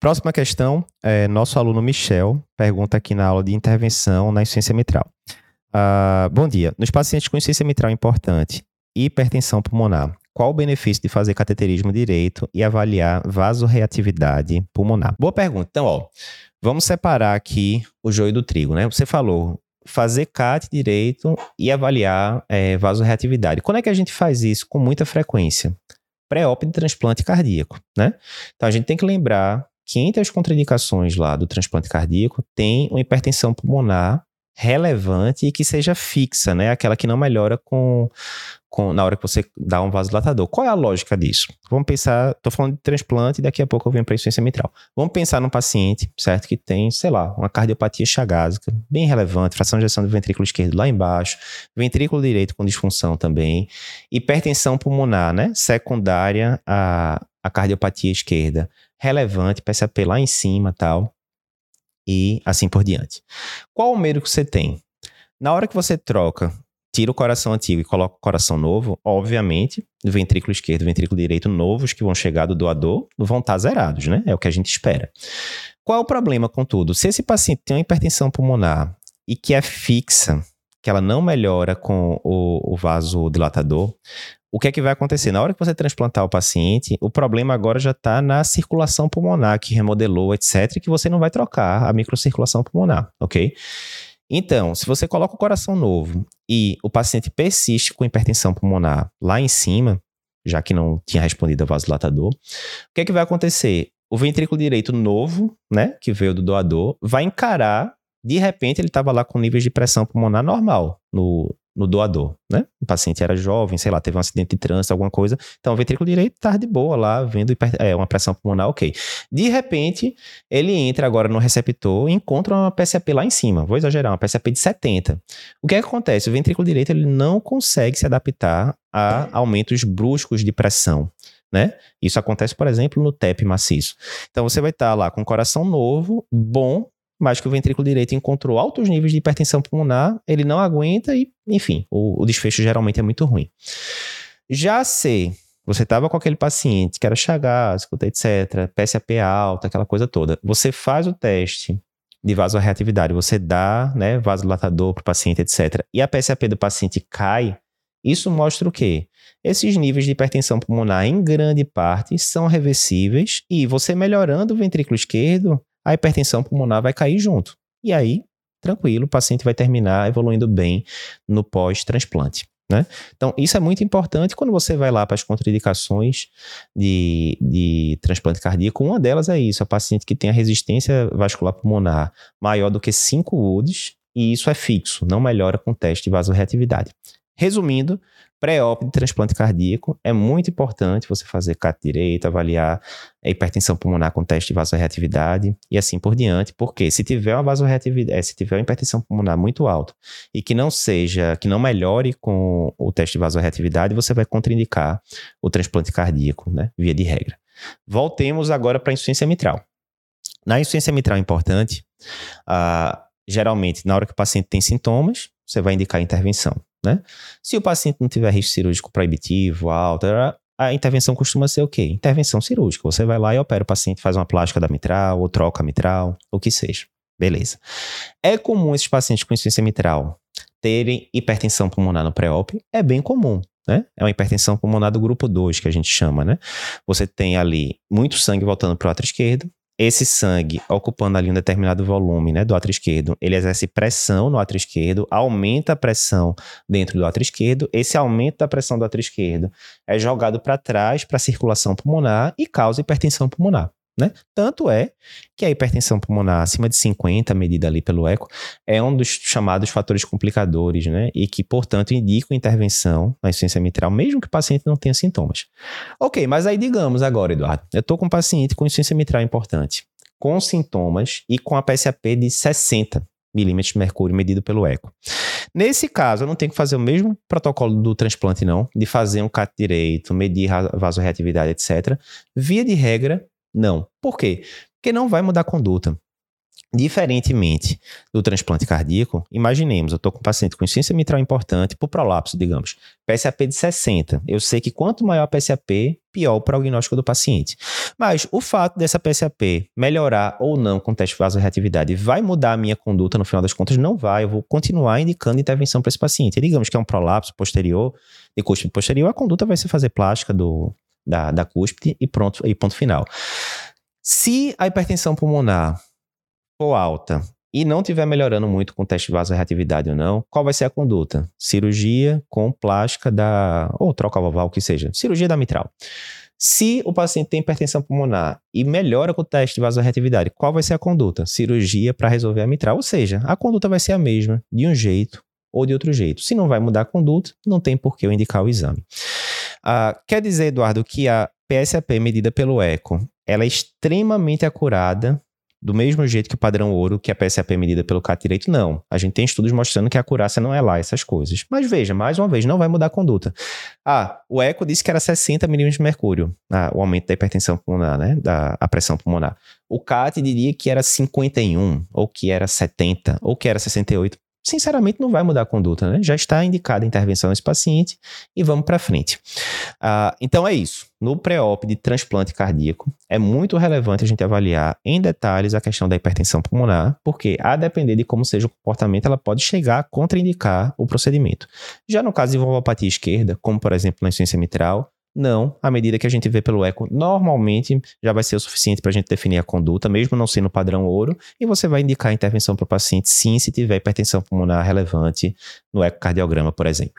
Próxima questão, é, nosso aluno Michel pergunta aqui na aula de intervenção na insuficiência mitral. Uh, bom dia. Nos pacientes com insuficiência mitral importante e hipertensão pulmonar, qual o benefício de fazer cateterismo direito e avaliar vasoreatividade pulmonar? Boa pergunta. Então, ó, vamos separar aqui o joio do trigo, né? Você falou fazer CAT direito e avaliar é, vasoreatividade. Quando é que a gente faz isso com muita frequência? Pré-op de transplante cardíaco, né? Então a gente tem que lembrar que entre as contraindicações lá do transplante cardíaco tem uma hipertensão pulmonar relevante e que seja fixa, né? Aquela que não melhora com, com na hora que você dá um vasodilatador. Qual é a lógica disso? Vamos pensar, estou falando de transplante, daqui a pouco eu venho para insuficiência mitral. Vamos pensar num paciente, certo, que tem, sei lá, uma cardiopatia chagásica, bem relevante, fração de ejeção do ventrículo esquerdo lá embaixo, ventrículo direito com disfunção também, hipertensão pulmonar, né? Secundária à, à cardiopatia esquerda, relevante, PSAP lá em cima, tal e assim por diante. Qual o medo que você tem? Na hora que você troca, tira o coração antigo e coloca o coração novo, obviamente, o ventrículo esquerdo e ventrículo direito novos que vão chegar do doador vão estar zerados, né? É o que a gente espera. Qual é o problema, contudo? Se esse paciente tem uma hipertensão pulmonar e que é fixa, que ela não melhora com o, o vasodilatador, o que é que vai acontecer? Na hora que você transplantar o paciente, o problema agora já está na circulação pulmonar, que remodelou, etc., que você não vai trocar a microcirculação pulmonar, ok? Então, se você coloca o coração novo e o paciente persiste com hipertensão pulmonar lá em cima, já que não tinha respondido ao vasodilatador, o que é que vai acontecer? O ventrículo direito novo, né, que veio do doador, vai encarar de repente ele estava lá com níveis de pressão pulmonar normal no, no doador, né? O paciente era jovem, sei lá, teve um acidente de trânsito, alguma coisa. Então, o ventrículo direito estava de boa lá, vendo é, uma pressão pulmonar, ok. De repente, ele entra agora no receptor e encontra uma PSAP lá em cima. Vou exagerar, uma PSAP de 70. O que, é que acontece? O ventrículo direito ele não consegue se adaptar a aumentos bruscos de pressão. Né? Isso acontece, por exemplo, no TEP maciço. Então você vai estar lá com coração novo, bom, mas que o ventrículo direito encontrou altos níveis de hipertensão pulmonar, ele não aguenta e, enfim, o, o desfecho geralmente é muito ruim. Já se você estava com aquele paciente que era chagásico, etc., PSAP alta, aquela coisa toda, você faz o teste de vasoreatividade, você dá né, vasodilatador para o paciente, etc., e a PSAP do paciente cai, isso mostra o quê? Esses níveis de hipertensão pulmonar, em grande parte, são reversíveis e você melhorando o ventrículo esquerdo, a hipertensão pulmonar vai cair junto. E aí, tranquilo, o paciente vai terminar evoluindo bem no pós-transplante. Né? Então, isso é muito importante quando você vai lá para as contraindicações de, de transplante cardíaco. Uma delas é isso: o paciente que tem a resistência vascular pulmonar maior do que 5 UDs, e isso é fixo, não melhora com teste de vasoreatividade. Resumindo, pré-op de transplante cardíaco, é muito importante você fazer CAT direito, avaliar a hipertensão pulmonar com teste de vasoreatividade e assim por diante, porque se tiver uma vasoreatividade, se tiver uma hipertensão pulmonar muito alta e que não seja, que não melhore com o teste de vasoreatividade, você vai contraindicar o transplante cardíaco, né, via de regra. Voltemos agora para a insuficiência mitral. Na insuficiência mitral importante, uh, geralmente, na hora que o paciente tem sintomas, você vai indicar intervenção. Né? Se o paciente não tiver risco cirúrgico proibitivo, alto, a intervenção costuma ser o quê? Intervenção cirúrgica. Você vai lá e opera o paciente, faz uma plástica da mitral, ou troca a mitral, o que seja. Beleza. É comum esses pacientes com insuficiência mitral terem hipertensão pulmonar no pré-op? É bem comum. Né? É uma hipertensão pulmonar do grupo 2, que a gente chama, né? Você tem ali muito sangue voltando para o lado esquerdo, esse sangue ocupando ali um determinado volume né, do átrio esquerdo, ele exerce pressão no átrio esquerdo, aumenta a pressão dentro do átrio esquerdo. Esse aumento da pressão do átrio esquerdo é jogado para trás para a circulação pulmonar e causa hipertensão pulmonar. Né? Tanto é que a hipertensão pulmonar acima de 50, medida ali pelo eco, é um dos chamados fatores complicadores, né? E que, portanto, indicam intervenção na insuficiência mitral, mesmo que o paciente não tenha sintomas. Ok, mas aí digamos agora, Eduardo, eu estou com um paciente com insuficiência mitral importante, com sintomas e com a PSAP de 60 milímetros de mercúrio medido pelo eco. Nesse caso, eu não tenho que fazer o mesmo protocolo do transplante, não, de fazer um CAT direito, medir vasoreatividade, etc. Via de regra, não. Por quê? Porque não vai mudar a conduta. Diferentemente do transplante cardíaco, imaginemos, eu estou com um paciente com insuficiência mitral importante, por prolapso, digamos, PSAP de 60. Eu sei que quanto maior a PSAP, pior o prognóstico do paciente. Mas o fato dessa PSAP melhorar ou não com o teste de vasoreatividade vai mudar a minha conduta no final das contas? Não vai. Eu vou continuar indicando intervenção para esse paciente. E digamos que é um prolapso posterior, de cúspide posterior, a conduta vai ser fazer plástica do, da, da cúspide e pronto, e ponto final. Se a hipertensão pulmonar for alta e não estiver melhorando muito com o teste de vasoreatividade ou não, qual vai ser a conduta? Cirurgia com plástica da. ou troca valval, que seja. Cirurgia da mitral. Se o paciente tem hipertensão pulmonar e melhora com o teste de vasoreatividade, qual vai ser a conduta? Cirurgia para resolver a mitral. Ou seja, a conduta vai ser a mesma, de um jeito ou de outro jeito. Se não vai mudar a conduta, não tem por que eu indicar o exame. Uh, quer dizer, Eduardo, que a PSAP medida pelo ECO ela é extremamente acurada do mesmo jeito que o padrão ouro, que a PSAP é medida pelo CAT direito, não. A gente tem estudos mostrando que a acurácia não é lá, essas coisas. Mas veja, mais uma vez, não vai mudar a conduta. Ah, o ECO disse que era 60 milímetros de mercúrio, ah, o aumento da hipertensão pulmonar, né? Da a pressão pulmonar. O CAT diria que era 51, ou que era 70, ou que era 68 sinceramente não vai mudar a conduta, né? Já está indicada a intervenção nesse paciente e vamos para frente. Ah, então é isso. No pré-op de transplante cardíaco, é muito relevante a gente avaliar em detalhes a questão da hipertensão pulmonar, porque a depender de como seja o comportamento, ela pode chegar a contraindicar o procedimento. Já no caso de valvopatia esquerda, como por exemplo na insuficiência mitral, não, a medida que a gente vê pelo eco normalmente já vai ser o suficiente para a gente definir a conduta, mesmo não sendo padrão ouro, e você vai indicar a intervenção para o paciente sim, se tiver hipertensão pulmonar relevante no ecocardiograma, por exemplo.